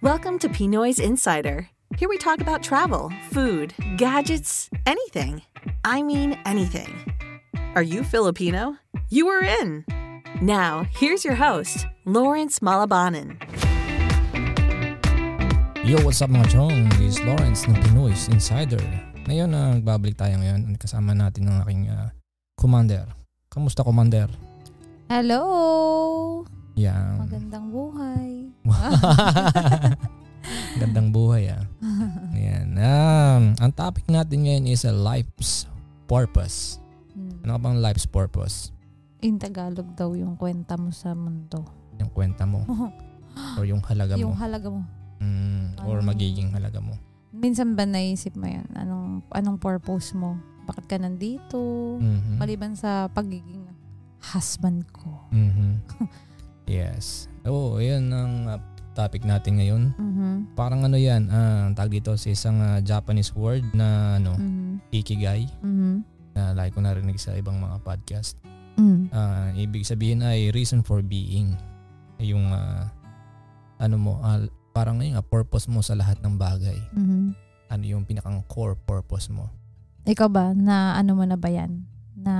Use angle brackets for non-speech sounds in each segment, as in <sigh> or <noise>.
Welcome to Pinoy's Insider. Here we talk about travel, food, gadgets, anything. I mean, anything. Are you Filipino? You are in. Now, here's your host, Lawrence Malabanan. Yo, what's up mga chong? This is Lawrence ng Pinoy's Insider. Ngayon, uh, nagbabalik tayo ngayon. Kasama natin ng aking uh, commander. Kamusta, commander? Hello! Yan. Magandang buhay. <laughs> Gandang buhay ah. Ayan. Um, ang topic natin ngayon is a life's purpose. Hmm. Ano ka bang life's purpose? In Tagalog daw yung kwenta mo sa mundo. Yung kwenta mo <laughs> or yung halaga yung mo? halaga mo. Mm, or Ano? magiging halaga mo? Minsan ba naisip mo yan? Anong, anong purpose mo? Bakit ka nandito? Mhm. Maliban sa pagiging husband ko. Mhm. <laughs> yes. Oo, oh, yun ang uh, topic natin ngayon. Mhm. Parang ano yan, ah, ang tawag dito sa isang ah, Japanese word na ano, Mhm. ikigai. Mhm. Na like ko narinig sa ibang mga podcast. Mhm. Ah, ibig sabihin ay reason for being. Yung ah, ano mo, ah, parang yung purpose mo sa lahat ng bagay. Mhm. Ano yung pinakang core purpose mo. Ikaw ba, na ano mo na ba yan? Na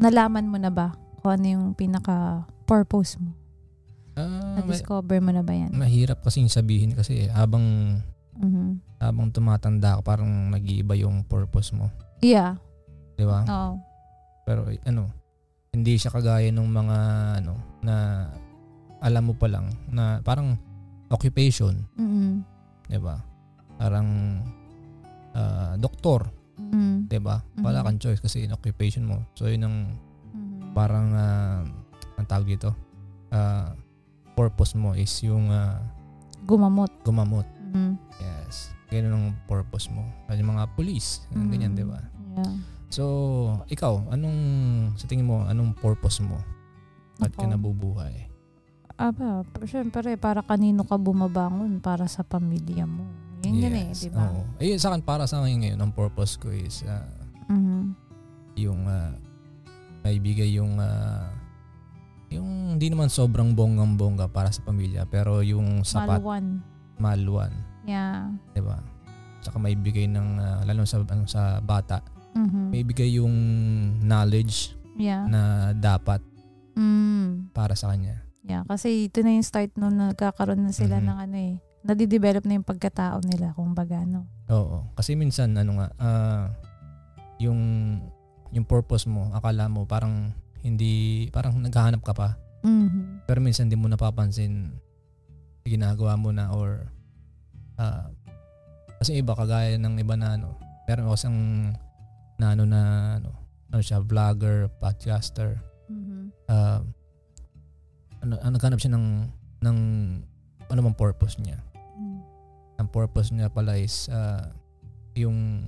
nalaman mo na ba kung ano yung pinaka-purpose mo? Ah, Na-discover mo na ba yan? mahirap kasing sabihin kasi habang Mhm. habang tumatanda ka parang nag-iiba yung purpose mo. Yeah. Di ba? Oo. Pero eh, ano, hindi siya kagaya ng mga ano na alam mo pa lang na parang occupation, Mhm. 'di ba? Parang ah, doktor, Mhm. 'di ba? Wala Mhm. kang choice kasi in occupation mo. So yun ang Mhm. parang uh, ang tawag dito. ah, purpose mo is yung ah, Gumamot. gumamot. Mhm. Yes. Ganun ang purpose mo. Kasi mga police, ganyan, Mhm. 'di ba? Yeah. So, ikaw, anong sa tingin mo, anong purpose mo? Ba't ka nabubuhay? Aba, syempre, para kanino ka bumabangon para sa pamilya mo. Yun yun eh, di ba? Oo. Eh, sa akin, para sa akin ngayon, ang purpose ko is ah, Mhm. yung uh, maibigay yung ah, yung hindi naman sobrang bonggang-bongga para sa pamilya pero yung sapat, Maluwan. maluwan, Yeah. 'di ba? Saka maibigay ng ah, lalo sa ano, sa bata, Mhm. maibigay yung knowledge Yeah. na dapat Mm. para sa kanya. Yeah, kasi ito na yung start nung nagkakaroon na sila Mhm. ng ano eh. Nadidevelop na yung pagkatao nila, kung baga, no? Oo. Kasi minsan ano nga, ah, yung yung purpose mo, akala mo parang hindi parang naghahanap ka pa. Mhm. Pero minsan di mo napapansin ginagawa mo na or ah, kasi iba kagaya ng iba na ano, meron ako isang na ano na ano, ano siya, vlogger, podcaster. Mhm. ah ano, ano naghanap siya ng ng ano bang purpose niya. Mm. Ang purpose niya pala is ah, yung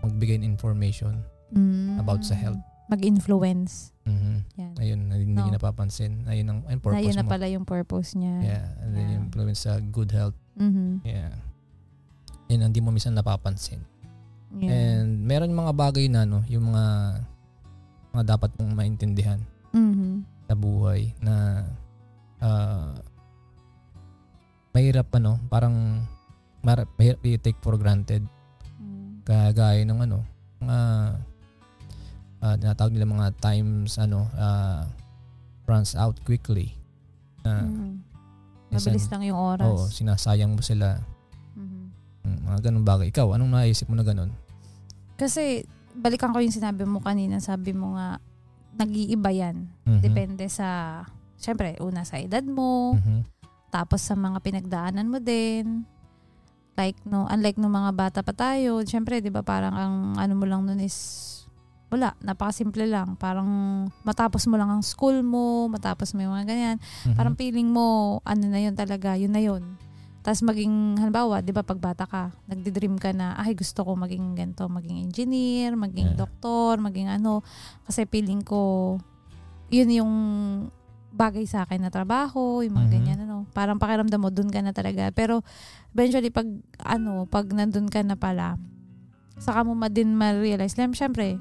magbigay ng information Mm. about sa health. Mag-influence. Mhm. Yan. Ayun, hindi No. napapansin. Ayun ang, Na purpose yun na mo. pala yung purpose niya. Yeah, and then Yeah. influence sa good health. Mhm. Yeah. Yun, hindi mo minsan napapansin. Yeah. And meron mga bagay na, no, yung mga mga dapat mong maintindihan Mhm. sa buhay na ah, mahirap ano, parang mar- mahirap i-take for granted. Mm. Kagaya ng ano, mga uh, tinatawag nila mga times ano, ah, runs out quickly. Na Mhm. minsan- Mabilis lang yung oras. Oo, sinasayang mo sila. Mhm. Mm, Mga ganun bagay. Ikaw, anong naisip mo na ganun? Kasi, balikan ko yung sinabi mo kanina. Sabi mo nga, nag-iiba yan. Mhm. Depende sa, syempre, una sa edad mo, Mhm. tapos sa mga pinagdaanan mo din. Like, no, unlike nung mga bata pa tayo, syempre, di ba, parang ang ano mo lang nun is, wala, napakasimple lang. Parang matapos mo lang ang school mo, matapos mo yung mga ganyan. Mhm. Parang feeling mo, ano na yun talaga, yun na yun. Tapos maging, halimbawa, di ba pag bata ka, nagdi-dream ka na, ay gusto ko maging ganito, maging engineer, maging Yeah. doktor, maging ano. Kasi feeling ko, yun yung bagay sa akin na trabaho, yung mga Mhm. ganyan, ano. Parang pakiramdam mo, dun ka na talaga. Pero eventually, pag, ano, pag nandun ka na pala, saka mo ma din ma-realize, Lem, syempre,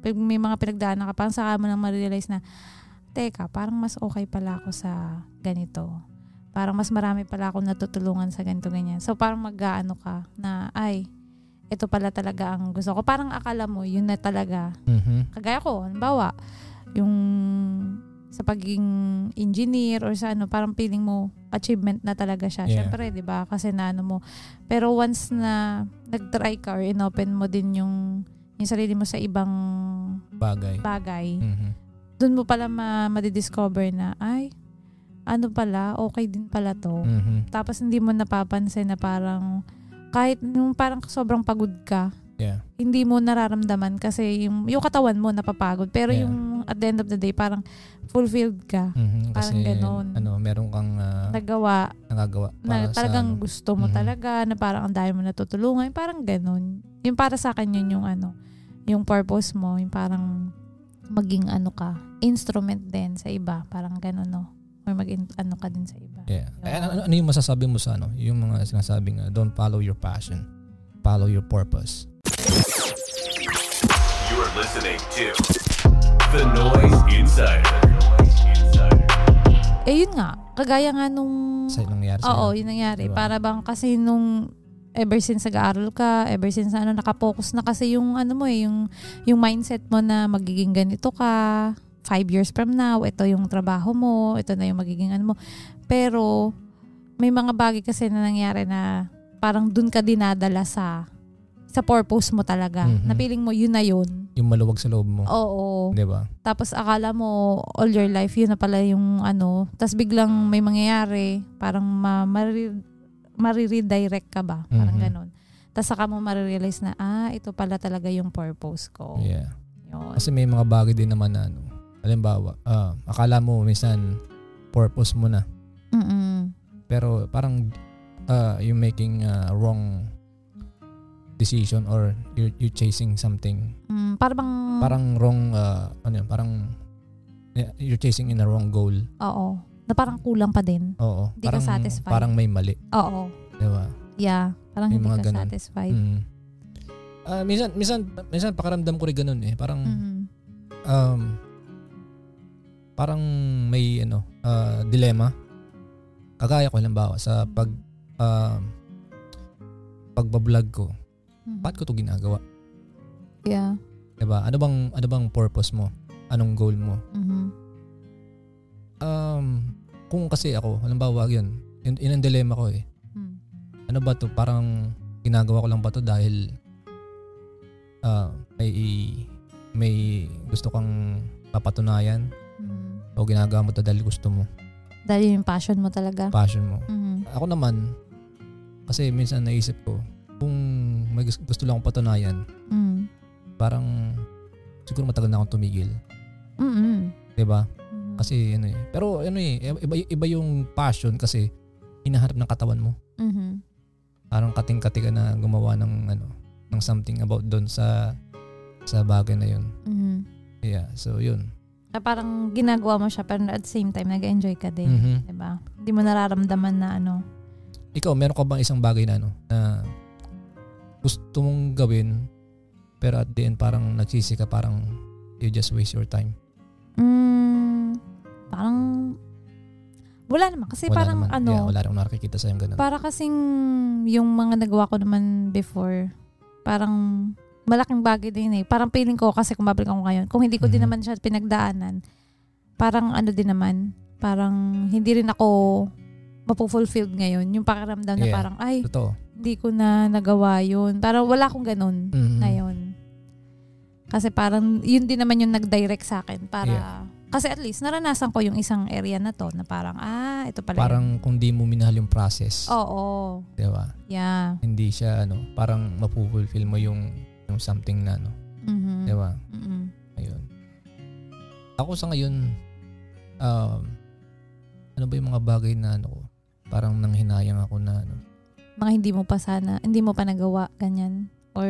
pag may mga pinagdaanan ka, parang saka mo lang ma-realize na, teka, parang mas okay pala ako sa ganito. Parang mas marami pala akong natutulungan sa ganito ganyan. So parang mag-ano ka na ay ito pala talaga ang gusto ko. Parang akala mo yun na talaga. Mhm. Kagaya ko, halimbawa, yung sa pagiging engineer or sa ano, parang feeling mo achievement na talaga siya. Yeah. Syempre, 'di ba? Kasi na ano mo. Pero once na nag-try ka or inopen mo din yung yung sarili mo sa ibang Bagay. bagay, Mhm. doon mo pala ma- madidiscover na, ay, ano pala, okay din pala to. Mhm. Tapos hindi mo napapansin na parang, kahit yung parang sobrang pagod ka, Yeah. hindi mo nararamdaman kasi yung, yung katawan mo napapagod. Pero Yeah. yung at the end of the day, parang fulfilled ka. Mhm. Parang Kasi ganon. ano, meron kang ah, Nagawa nagagawa na para sa talagang ano. gusto mo Mhm. talaga, na parang ang dami mo natutulungan. Parang ganon. Yung para sa akin yun yung ano, yung purpose mo, yung parang maging ano ka, instrument din sa iba. Parang ganon, no? Or mag ano ka din sa iba. Yeah. Eh, ano, ano yung masasabi mo sa ano? Yung mga sinasabing uh, don't follow your passion. Follow your purpose. You're listening to The Noise Insider. Eh yun nga, kagaya nga nung... Sa nangyari sa'yo. Oo, yun nangyari. Diba? Para bang kasi nung ever since nag-aaral ka, ever since ano, nakapokus na kasi yung ano mo eh, yung, yung mindset mo na magiging ganito ka, five years from now, ito yung trabaho mo, ito na yung magiging ano mo. Pero, may mga bagay kasi na nangyari na parang dun ka dinadala sa sa purpose mo talaga. Mhm. Napiling mo, yun na yun. Yung maluwag sa loob mo. Oo. Di ba? Tapos akala mo all your life yun na pala yung ano. Tapos biglang may mangyayari. Parang ma- mari- mariredirect ka ba? Parang Mhm. ganon. Tapos saka mo marirealize na, ah, ito pala talaga yung purpose ko. Yeah. Yun. Kasi may mga bagay din naman na ano. Halimbawa, ah, akala mo minsan purpose mo na. Mm-mm. Pero parang uh, you making a wrong decision or you're, you're chasing something. Mm, para bang, Parang wrong, uh, ano yun, parang you're chasing in a wrong goal. oo. Na parang kulang pa din. Oo. Di ka parang, satisfied. Parang may mali. Oo. Di ba? Yeah. Parang May hindi ka ganon. satisfied. Mm. Ah, minsan, minsan, minsan pakaramdam ko rin ganun eh. Parang, Mhm. um, parang may ano, ah, dilema. Kagaya ko halimbawa sa pag um, pagbablog ko, Mhm. ba't ko to ginagawa? Yeah. 'Di ba? Ano bang ano bang purpose mo? Anong goal mo? Mhm. Um, kung kasi ako, halimbawa 'yun, yun, yun ang dilemma ko eh. Mm. Ano ba to? Parang ginagawa ko lang ba to dahil ah may may gusto kang papatunayan Mhm. o ginagawa mo to dahil gusto mo, Dahil yung passion mo talaga. passion mo. Mhm. Ako naman, kasi minsan naisip ko, kung may gus- gusto lang akong patunayan, Mm. parang siguro matagal na akong tumigil. Mm-mm. 'Di ba? Mhm. Kasi ano eh. Pero ano eh, iba, iba yung passion kasi hinahanap ng katawan mo. Mhm. Parang kating-kati ka na gumawa ng ano, ng something about doon sa sa bagay na yun. Mhm. Yeah, so yun. Na parang ginagawa mo siya pero at the same time nag-enjoy ka din. Mhm. 'Di ba? Hindi mo nararamdaman na ano. Ikaw, meron ka bang isang bagay na ano, na gusto mong gawin pero at the end parang nagsisi ka parang you just waste your time. Mm, parang wala naman kasi Wala parang naman. ano, Yeah, wala akong nakikita sa yung ganun. para kasing yung mga nagawa ko naman before, parang malaking bagay din eh. Parang feeling ko kasi kung babalik ako ngayon, kung hindi ko din Mhm. naman siya pinagdaanan, parang ano din naman, parang hindi rin ako mapufulfilled ngayon. Yung pakiramdam na Yeah. parang, ay, Totoo. hindi ko na nagawa yun. Parang wala akong ganun Mhm. ngayon. Kasi parang yun din naman yung nag-direct sa akin para Yeah. Kasi at least naranasan ko yung isang area na to na parang ah ito pala. Parang kung di mo minahal yung process, yun. Oo. 'di ba? Yeah. Hindi siya ano, parang mapufulfill mo yung yung something na ano, Mhm. 'di ba? Mhm. Ayun. Ako sa ngayon um ano ba yung mga bagay na ano ko, parang nanghinayang ako na ano. Mga hindi mo pa sana, hindi mo pa nagawa ganyan or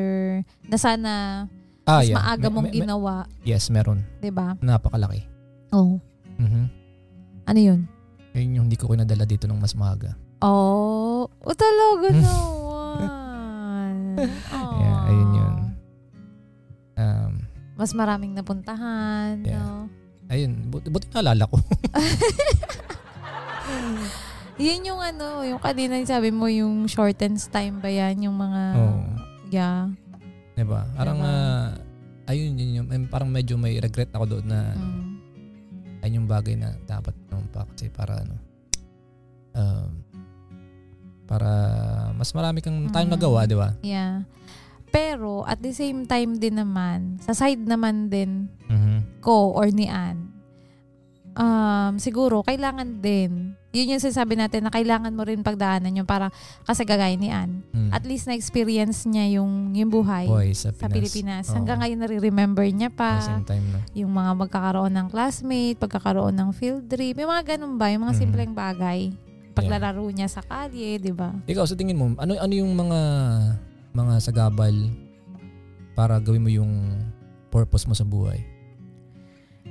na sana Ah, mas yeah. maaga mong me- me- ginawa, yes, meron. 'di ba? Napakalaki. Oh. Mhm. Ano 'yun? Yun yung hindi ko kinadala dito ng mas maaga. Oh, oh talaga <laughs> naman. Yeah, ayun yun. Um, Mas maraming napuntahan, Yeah. no? ayun, buti, buti naalala ko. <laughs> Yun yung ano, yung kanina sabi mo, yung shortens time ba yan? Yung mga, Oo. yeah. Diba? Parang, Diba? ah, ayun, yun yung, parang medyo may regret ako doon na Mm. Ayun yung bagay na dapat naman pa kasi para ano, um, para mas marami kang time Mm. nagawa, di ba? Yeah. Pero, at the same time din naman, sa side naman din Mhm. ko or ni Ann, um, siguro, kailangan din, yun yung sinasabi natin na kailangan mo rin pagdaanan yung parang, kasi gagaya ni Ann, Mm. at least na-experience niya yung, yung buhay Boy, sa, sa Pinas. Pilipinas. Oo. Hanggang ngayon nare-remember niya pa same time, no? yung mga magkakaroon ng classmate, pagkakaroon ng field trip, yung mga ganun ba, yung mga Mhm. simpleng bagay. Paglalaro niya sa kalye, di ba? Ikaw, sa tingin mo, ano ano yung mga mga sagabal para gawin mo yung purpose mo sa buhay?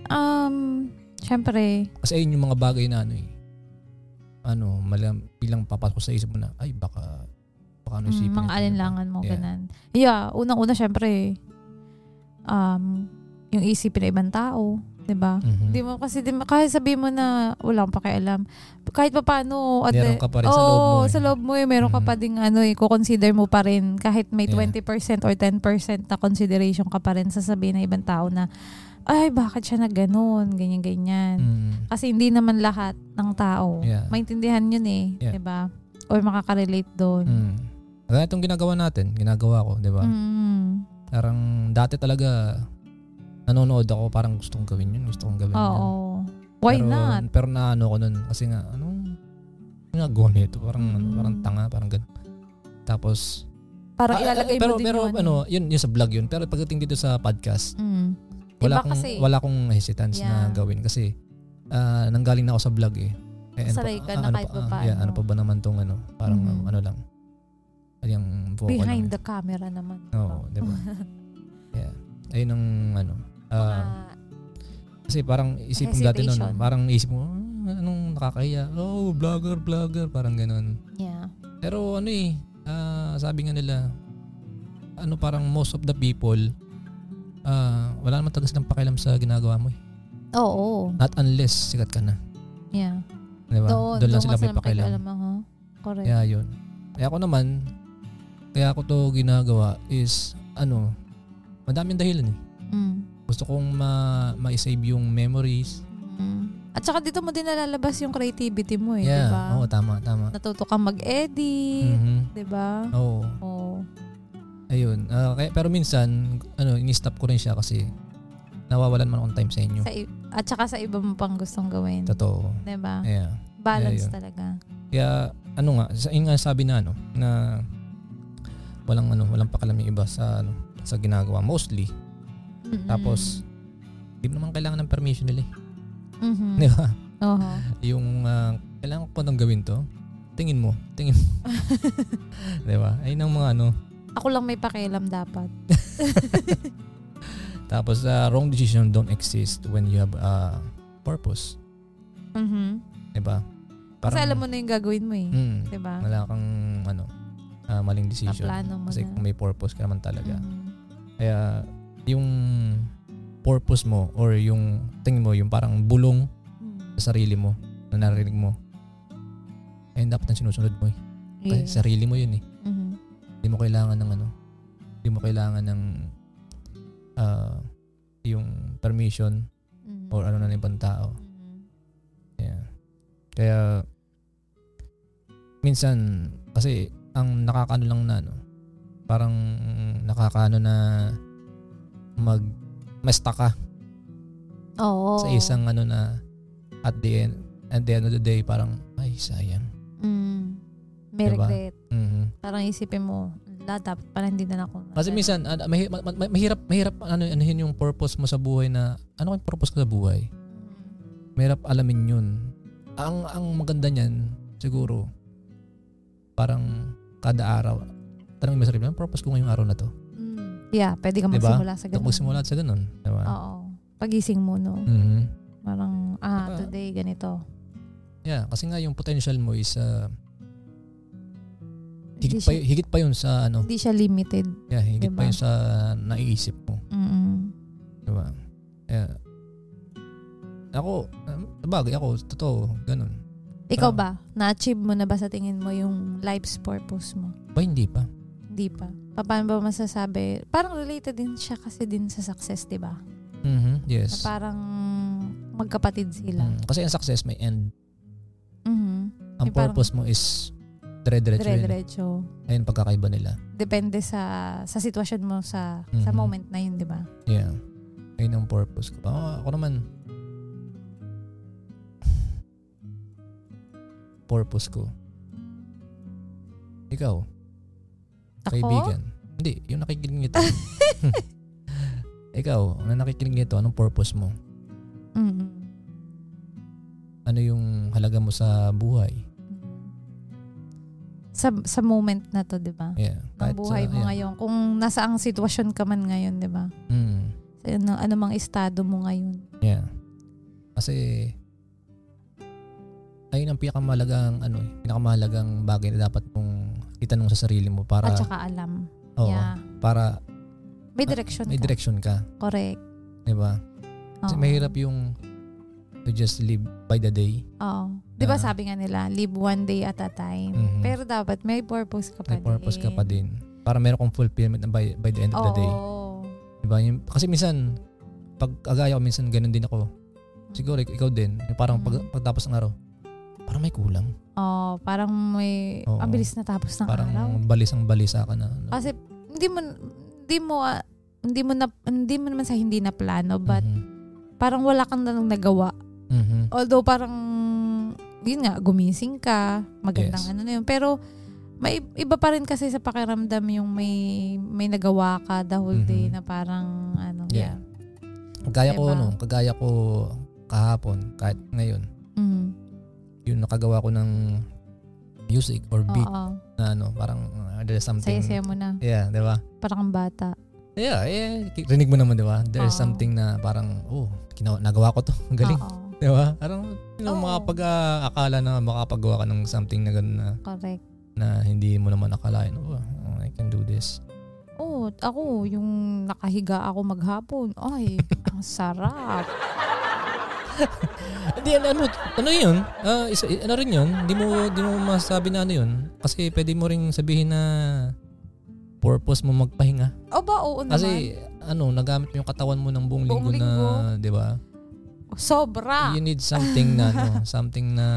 Um, syempre, Kasi ayun yung mga bagay na ano eh. Ano, malam, bilang papasok sa isip mo na, ay baka, baka ano mm, isipin mga nito, alinlangan mo, Yeah. ganan. Yeah, unang-una syempre, um, yung isipin ng ibang tao, di ba? Mhm. Di mo kasi di mo, kahit sabihin mo na wala akong pakialam. Kahit pa paano at Meron ka pa rin sa loob mo eh. sa loob mo eh, meron ka Mhm. pa ding ano eh, consider mo pa rin kahit may Yeah. 20% or 10% na consideration ka pa rin sasabihin ng ibang tao na ay, bakit siya na ganun, ganyan-ganyan. Mm. Kasi hindi naman lahat ng tao Yeah. maintindihan yun eh, Yeah. 'di ba? Or makaka-relate doon. Mm. Kaya itong ginagawa natin, ginagawa ko, di ba? Mm. Parang dati talaga nanonood ako, parang gusto kong gawin yun, gusto kong gawin yun. Oo. Why pero, not? Pero naano ko nun, kasi nga, anong ginagawa nito? Parang, ano, Mm. parang tanga, parang ganun. Tapos, Parang ah, ilalagay pero, mo din pero, yung ano, yun, yun sa vlog yun. Pero pagdating dito sa podcast, Mm. Wala Iba akong, kasi. wala akong hesitance na Yeah. gawin. Kasi, ah, nanggaling na ako sa vlog eh. Eh, ano Sanay pa- ka ah, na ano kahit pa- pa ah, paano. yeah, ano pa ba naman tong ano, parang Mhm. ano lang. Yung vocal Behind lang. the camera naman. Oo, di ba? <laughs> yeah. Ayun ang ano. ah, Mga- Kasi parang isip mo dati Hesitation. parang isip mo, "Ah, anong nakakahiya? Oh, vlogger, vlogger, parang ganun. yeah. Pero ano eh, ah, sabi nga nila, ano parang most of the people, ah, wala naman talaga silang pakialam sa ginagawa mo eh. Oo. Not unless sikat ka na. Yeah. Di ba? Doon, lang sila may pakialam. pakialam, aha. Correct. Kaya yun. Kaya ako naman, kaya ako to ginagawa is, ano, madaming dahilan eh. Mm. Gusto kong ma ma-save yung memories. Mm. At saka dito mo din nalalabas yung creativity mo eh, di yeah, ba? oo, tama, tama. Natuto kang mag-edit, Mhm. di ba? Oo. Oo. Ayun. Ah, kaya, pero minsan, ano, ini-stop ko rin siya kasi nawawalan man akong time sa inyo. Sa i- at saka sa iba mo pang gustong gawin. Totoo. Di ba? Yeah. Balance Yeah, yeah. talaga. Kaya, ano nga, sa nga sabi na, ano, na walang, ano, walang pakalam yung iba sa, ano, sa ginagawa. Mostly. Mm-mm. Tapos, di mo naman kailangan ng permission nila eh. Mhm. Di ba? Oo. Yung, ah, kailangan ko nang gawin to. Tingin mo. Tingin mo. <laughs> di ba? Ayun ang mga, ano, Ako lang may pakialam dapat. <laughs> tapos, ah, wrong decision don't exist when you have a purpose. Mhm. Di ba? Kasi alam mo na yung gagawin mo eh. Mm, Di ba? wala kang ano ah, maling decision. Naplano mo Kasi na. kung may purpose ka naman talaga. Mhm. Kaya yung purpose mo or yung tingin mo yung parang bulong Mm. sa sarili mo na narinig mo eh dapat ang sinusunod mo eh. Kasi Yeah. sarili mo yun eh. Hindi mo kailangan ng ano. Hindi mo kailangan ng ah, yung permission Mhm. or ano na ng ibang tao. Mhm. Yeah. Kaya minsan kasi ang nakakaano lang na ano, parang nakakaano na mag mesta ka Oo. sa isang ano na at the end at the end of the day parang ay sayang. Mm. May Diba? regret. Mhm. Parang isipin mo, la, dapat pala hindi na ako. Kasi minsan ah, mahi- ma- ma- mahirap mahirap ano anuhin yung purpose mo sa buhay na ano yung purpose ko sa buhay. Mahirap alamin yun. Ang ang maganda niyan siguro parang kada araw tanong mo sa sarili, ang purpose ko ngayong araw na to? Mm. Yeah, pwede ka Diba? magsimula sa ganun. magsimula sa ganun. Diba? Oo. Pagising mo, no? Mhm. Parang, ah, Saka- today, ganito. Yeah, kasi nga yung potential mo is uh, Higit, pa, siya, higit pa yun sa ano, hindi siya limited. yeah, higit pa Diba? yun sa naiisip mo. Mm-mm. Diba? Yeah. Ako, um, bagay ako, totoo, ganun. Ikaw Parang- ba? Na-achieve mo na ba sa tingin mo yung life's purpose mo? Ba, hindi pa. Hindi pa. Pa- Paano ba masasabi? Parang related din siya kasi din sa success, di ba? Mhm, Na Yes. parang magkapatid sila. Mm, Kasi ang success may end. Mhm. Ang Yung parang- purpose mo is dire-diretso yun. Dire-diretso. Ayun pagkakaiba nila. Depende sa sa sitwasyon mo sa sa Mhm. moment na yun, di ba? Yeah. Ayun ang purpose ko. Ah, ako naman, purpose ko. Ikaw, Ako? kaibigan. Hindi, yung nakikinig nito. <laughs> Ikaw, na nakikinig nito, anong purpose mo? Mhm. Ano yung halaga mo sa buhay? Sa sa moment na to, di ba? Yeah. Ng buhay mo yeah. ngayon. Kung nasa ang sitwasyon ka man ngayon, di ba? Mm, ano, ano mang estado mo ngayon. yeah. Kasi, ayun ang pinakamahalagang, ano, eh, pinakamahalagang bagay na dapat mong itanong sa sarili mo para, At saka alam. oo, Yeah. para May direction may ka. direction ka. Correct. Di ba? Kasi mahirap yung to just live by the day. Oo. Di ba Ah. sabi nga nila, live one day at a time. Mhm. Pero dapat may purpose ka pa May purpose ka din. pa din. Para meron kang fulfillment by, by the end of the day. Oo. Di ba? Kasi minsan, pag agaya ko, minsan ganun din ako. Siguro ik- ikaw din. Parang pag, Mm. pagtapos ng araw, parang may kulang. Oo, parang may, Oo. ang bilis na tapos ng Parang araw. balis ang balisa ka na. ano. Kasi hindi mo hindi mo ah, hindi mo na hindi mo naman sa hindi na plano but Mhm. parang wala kang na nagawa. Mhm. Although parang yun nga gumising ka, magandang Yes. ano na yun. Pero may iba pa rin kasi sa pakiramdam yung may may nagawa ka the whole day Mhm. na parang ano, Yeah. yeah. Kagaya ko, Diba? ano, kagaya ko kahapon, kahit ngayon, Mm. yung nakagawa ko ng music or beat Oo. na ano, parang uh, there's something. Saya-saya mo na. Yeah, di ba? Parang bata. Yeah, eh, rinig mo naman, di ba? There's Oo. something na parang, oh, ginawa, nagawa ko to. <laughs> Ang galing. Oo. Di ba? Parang, you know, Oo. makapag-akala na makapagawa ka ng something na gano'n na, Correct. na hindi mo naman akalain, oh, I can do this. Oo, ako, yung nakahiga ako maghapon. Ay, ang sarap. <laughs> Hindi, ano, ano, ano yun? Ah, isa, ano rin yun? Hindi mo, di mo masabi na ano yun. Kasi pwede mo rin sabihin na purpose mo magpahinga. O ba, oo naman. Kasi, ano, nagamit mo yung katawan mo ng buong Buong linggo, linggo. na, di ba? Sobra. You need something na, ano, <laughs> something na,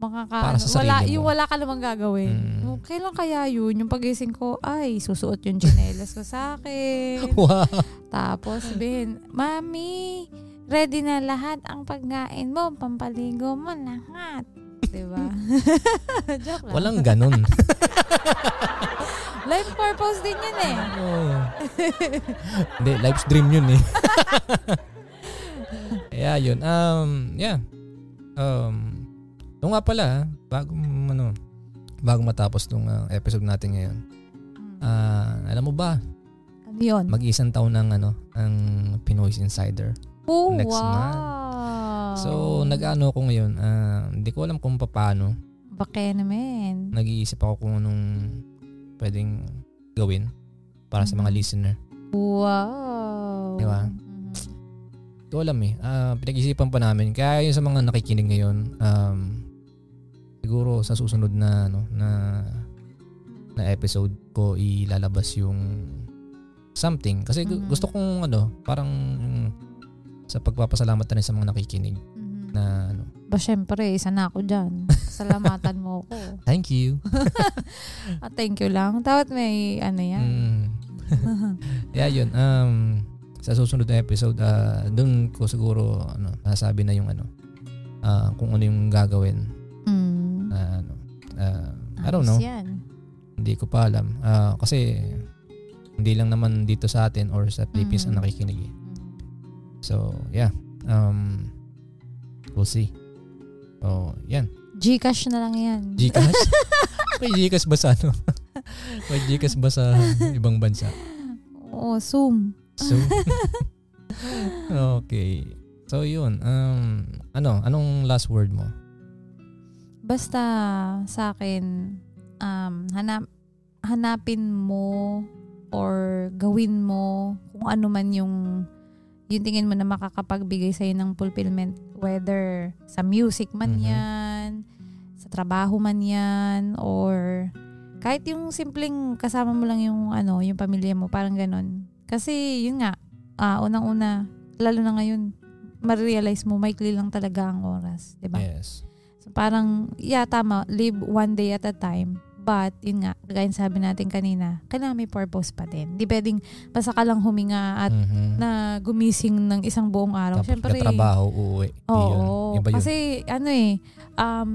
Makaka, Para sa sarili wala, mo. Yung wala ka namang gagawin. Mm. Kailan kaya yun? Yung pagising ko, ay, susuot yung chinelas ko sa akin. <laughs> wow. Tapos sabihin, Mami, ready na lahat ang pagkain mo, pampaligo mo lahat. Diba? <laughs> Joke lang. Walang ganun. Life purpose din yun eh. Oo. Hindi, life's dream yun eh. Yeah, yun. Um, yeah. Um, ito nga pala, bago, ano, bago matapos tong uh, episode natin ngayon. Ah, alam mo ba, Ano yun? mag-isang taon ng ano, ang Pinoy's Insider. oh, next wow. month. So, nag-ano ako ngayon, ah, hindi ko alam kung paano. Baka naman. Nag-iisip ako kung anong pwedeng gawin para sa mga Mhm. listener. Wow. Di ba? Ko alam eh. Ah, pinag-isipan pa namin. Kaya yung sa mga nakikinig ngayon, um, siguro sa susunod na ano na na episode ko ilalabas yung something kasi Mhm. gusto kong ano parang sa pagpapasalamat na rin sa mga nakikinig Mhm. na ano Ba, syempre, isa na ako dyan. Salamatan mo ako. <laughs> thank you <laughs> Ah, thank you lang. Dapat may ano yan. mm. <laughs> yeah yun um sa susunod na episode ah doon ko siguro ano nasabi na yung ano ah, kung ano yung gagawin Mm. na ano ah, I don't know Yan. hindi ko pa alam Ah, kasi hindi lang naman dito sa atin or sa Philippines Mm. ang nakikinig eh. so yeah um we'll see oh yan Gcash na lang yan. Gcash <laughs> may Gcash ba sa ano <laughs> may Gcash ba sa ibang bansa Oo, Zoom. So <laughs> okay so yun um ano anong last word mo Basta sa akin, um, hanap, hanapin mo or gawin mo kung ano man yung yung tingin mo na makakapagbigay sa'yo ng fulfillment whether sa music man Mhm. yan trabaho man yan or kahit yung simpleng kasama mo lang yung ano, yung pamilya mo, parang ganun. Kasi yun nga, ah, unang-una, lalo na ngayon, ma-realize mo, maikli lang talaga ang oras, 'di ba? Yes. So parang, yeah, tama, live one day at a time. But, yun nga, kagaya sabi natin kanina, kailangan may purpose pa din. Di pwedeng basta ka lang huminga at Mhm. na gumising ng isang buong araw. Tapos Siyempre, trabaho, uuwi. Di yun. Oo. Iba yun. Kasi ano eh, um,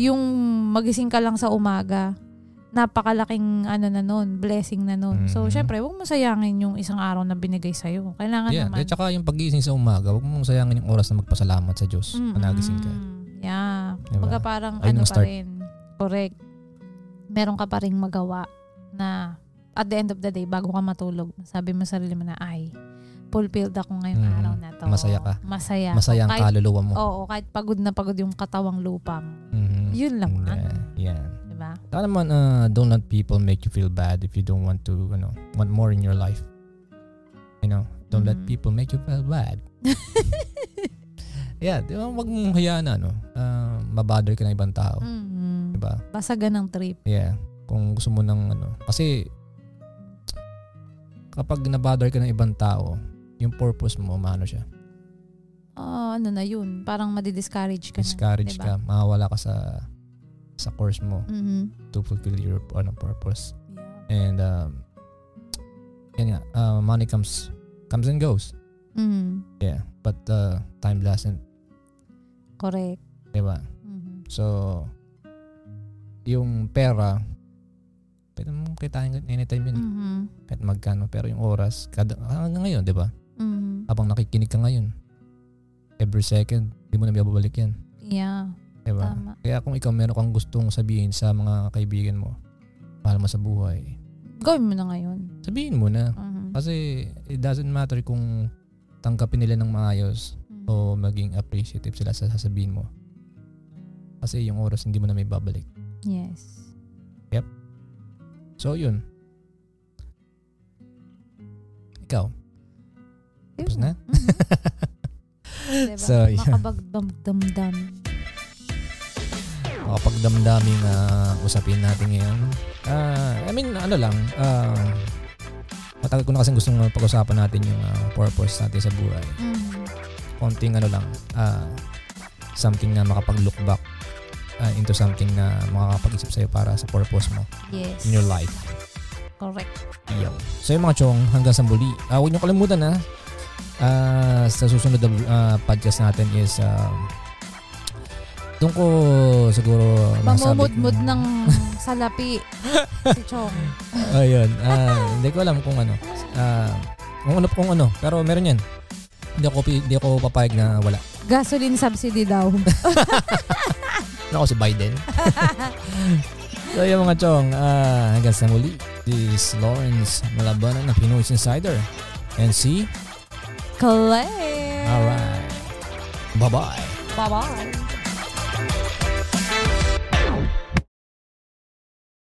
yung magising ka lang sa umaga, napakalaking ano na nun, blessing na nun. So, Mhm. syempre, huwag mo sayangin yung isang araw na binigay sa'yo. Kailangan yeah. naman. At saka yung pagising sa umaga, huwag mong sayangin yung oras na magpasalamat sa Diyos Mm-mm. na nagising ka. Yeah. Diba? Kumbaga parang Ayun ano pa start. rin. Correct. Meron ka pa rin magawa na at the end of the day, bago ka matulog, sabi mo sa sarili mo na, ay, fulfilled ako ngayong Mm. araw na to. Masaya ka. Masaya. ako." Masaya ang kahit, kaluluwa mo. Oo, kahit pagod na pagod yung katawang lupang. Mhm. Yun lang. Yeah. yeah. Diba? Saka naman, uh, don't let people make you feel bad if you don't want to, you know, want more in your life. You know, don't let Mhm. people make you feel bad. <laughs> yeah, di ba, wag mong hayaan na, ano, uh, mabother ka ng ibang tao. Mhm. Diba? Basagan ng trip. Yeah. Kung gusto mo ng ano. Kasi, kapag nabother ka ng ibang tao, yung purpose mo, maano siya. Ah, ano na yun? Parang madi-discourage ka Discourage na. ka. Mawawala ka sa sa course mo Mhm. to fulfill your ano, purpose. Yeah. And um, yan nga, uh, money comes comes and goes. Mhm. Yeah. But uh, time doesn't. Correct. Diba? Mhm. So, yung pera, pwede mo kitain anytime yun. Mhm. Kahit magkano. Pero yung oras, kada, hanggang ngayon, di ba? Mhm. Habang nakikinig ka ngayon, every second, di mo na babalik yan. Yeah. Di ba? Tama. Kaya kung ikaw meron kang gustong sabihin sa mga kaibigan mo, mahal mo sa buhay, Gawin mo na ngayon. sabihin mo na. Mhm. Kasi it doesn't matter kung tanggapin nila ng maayos Mhm. o maging appreciative sila sa sasabihin mo. Kasi yung oras hindi mo na may babalik. Yes. So yun. Ikaw, tapos na? Mhm. <laughs> diba? So, yun. Makabagdamdam. Makapagdamdaming uh, usapin natin ngayon. Ah, I mean, ano lang, ah, matagal ko na kasing gustong pag-usapan natin yung ah, purpose natin sa buhay. Mhm. Konting ano lang, ah, something na makapag-look back ah, into something na makakapag-isip sa'yo para sa purpose mo Yes. in your life. Correct. Yo. So yung mga chong, hanggang sa muli. Ah, huwag niyo kalimutan na ah, sa susunod na ah, podcast natin is um, doon ko siguro Mamumudmud ng <laughs> salapi si Chong. <laughs> Ayun. Ah, hindi ko alam kung ano. Ah, kung ano kung ano, pero meron 'yan. Hindi ako hindi ako papayag na wala. Gasoline subsidy daw. <laughs> Ano ako si Biden. so yung mga chong, ah, hanggang sa muli. This is Lawrence Malabanan ng Pinoy's Insider. And see, Claire. alright. Bye-bye. Bye-bye.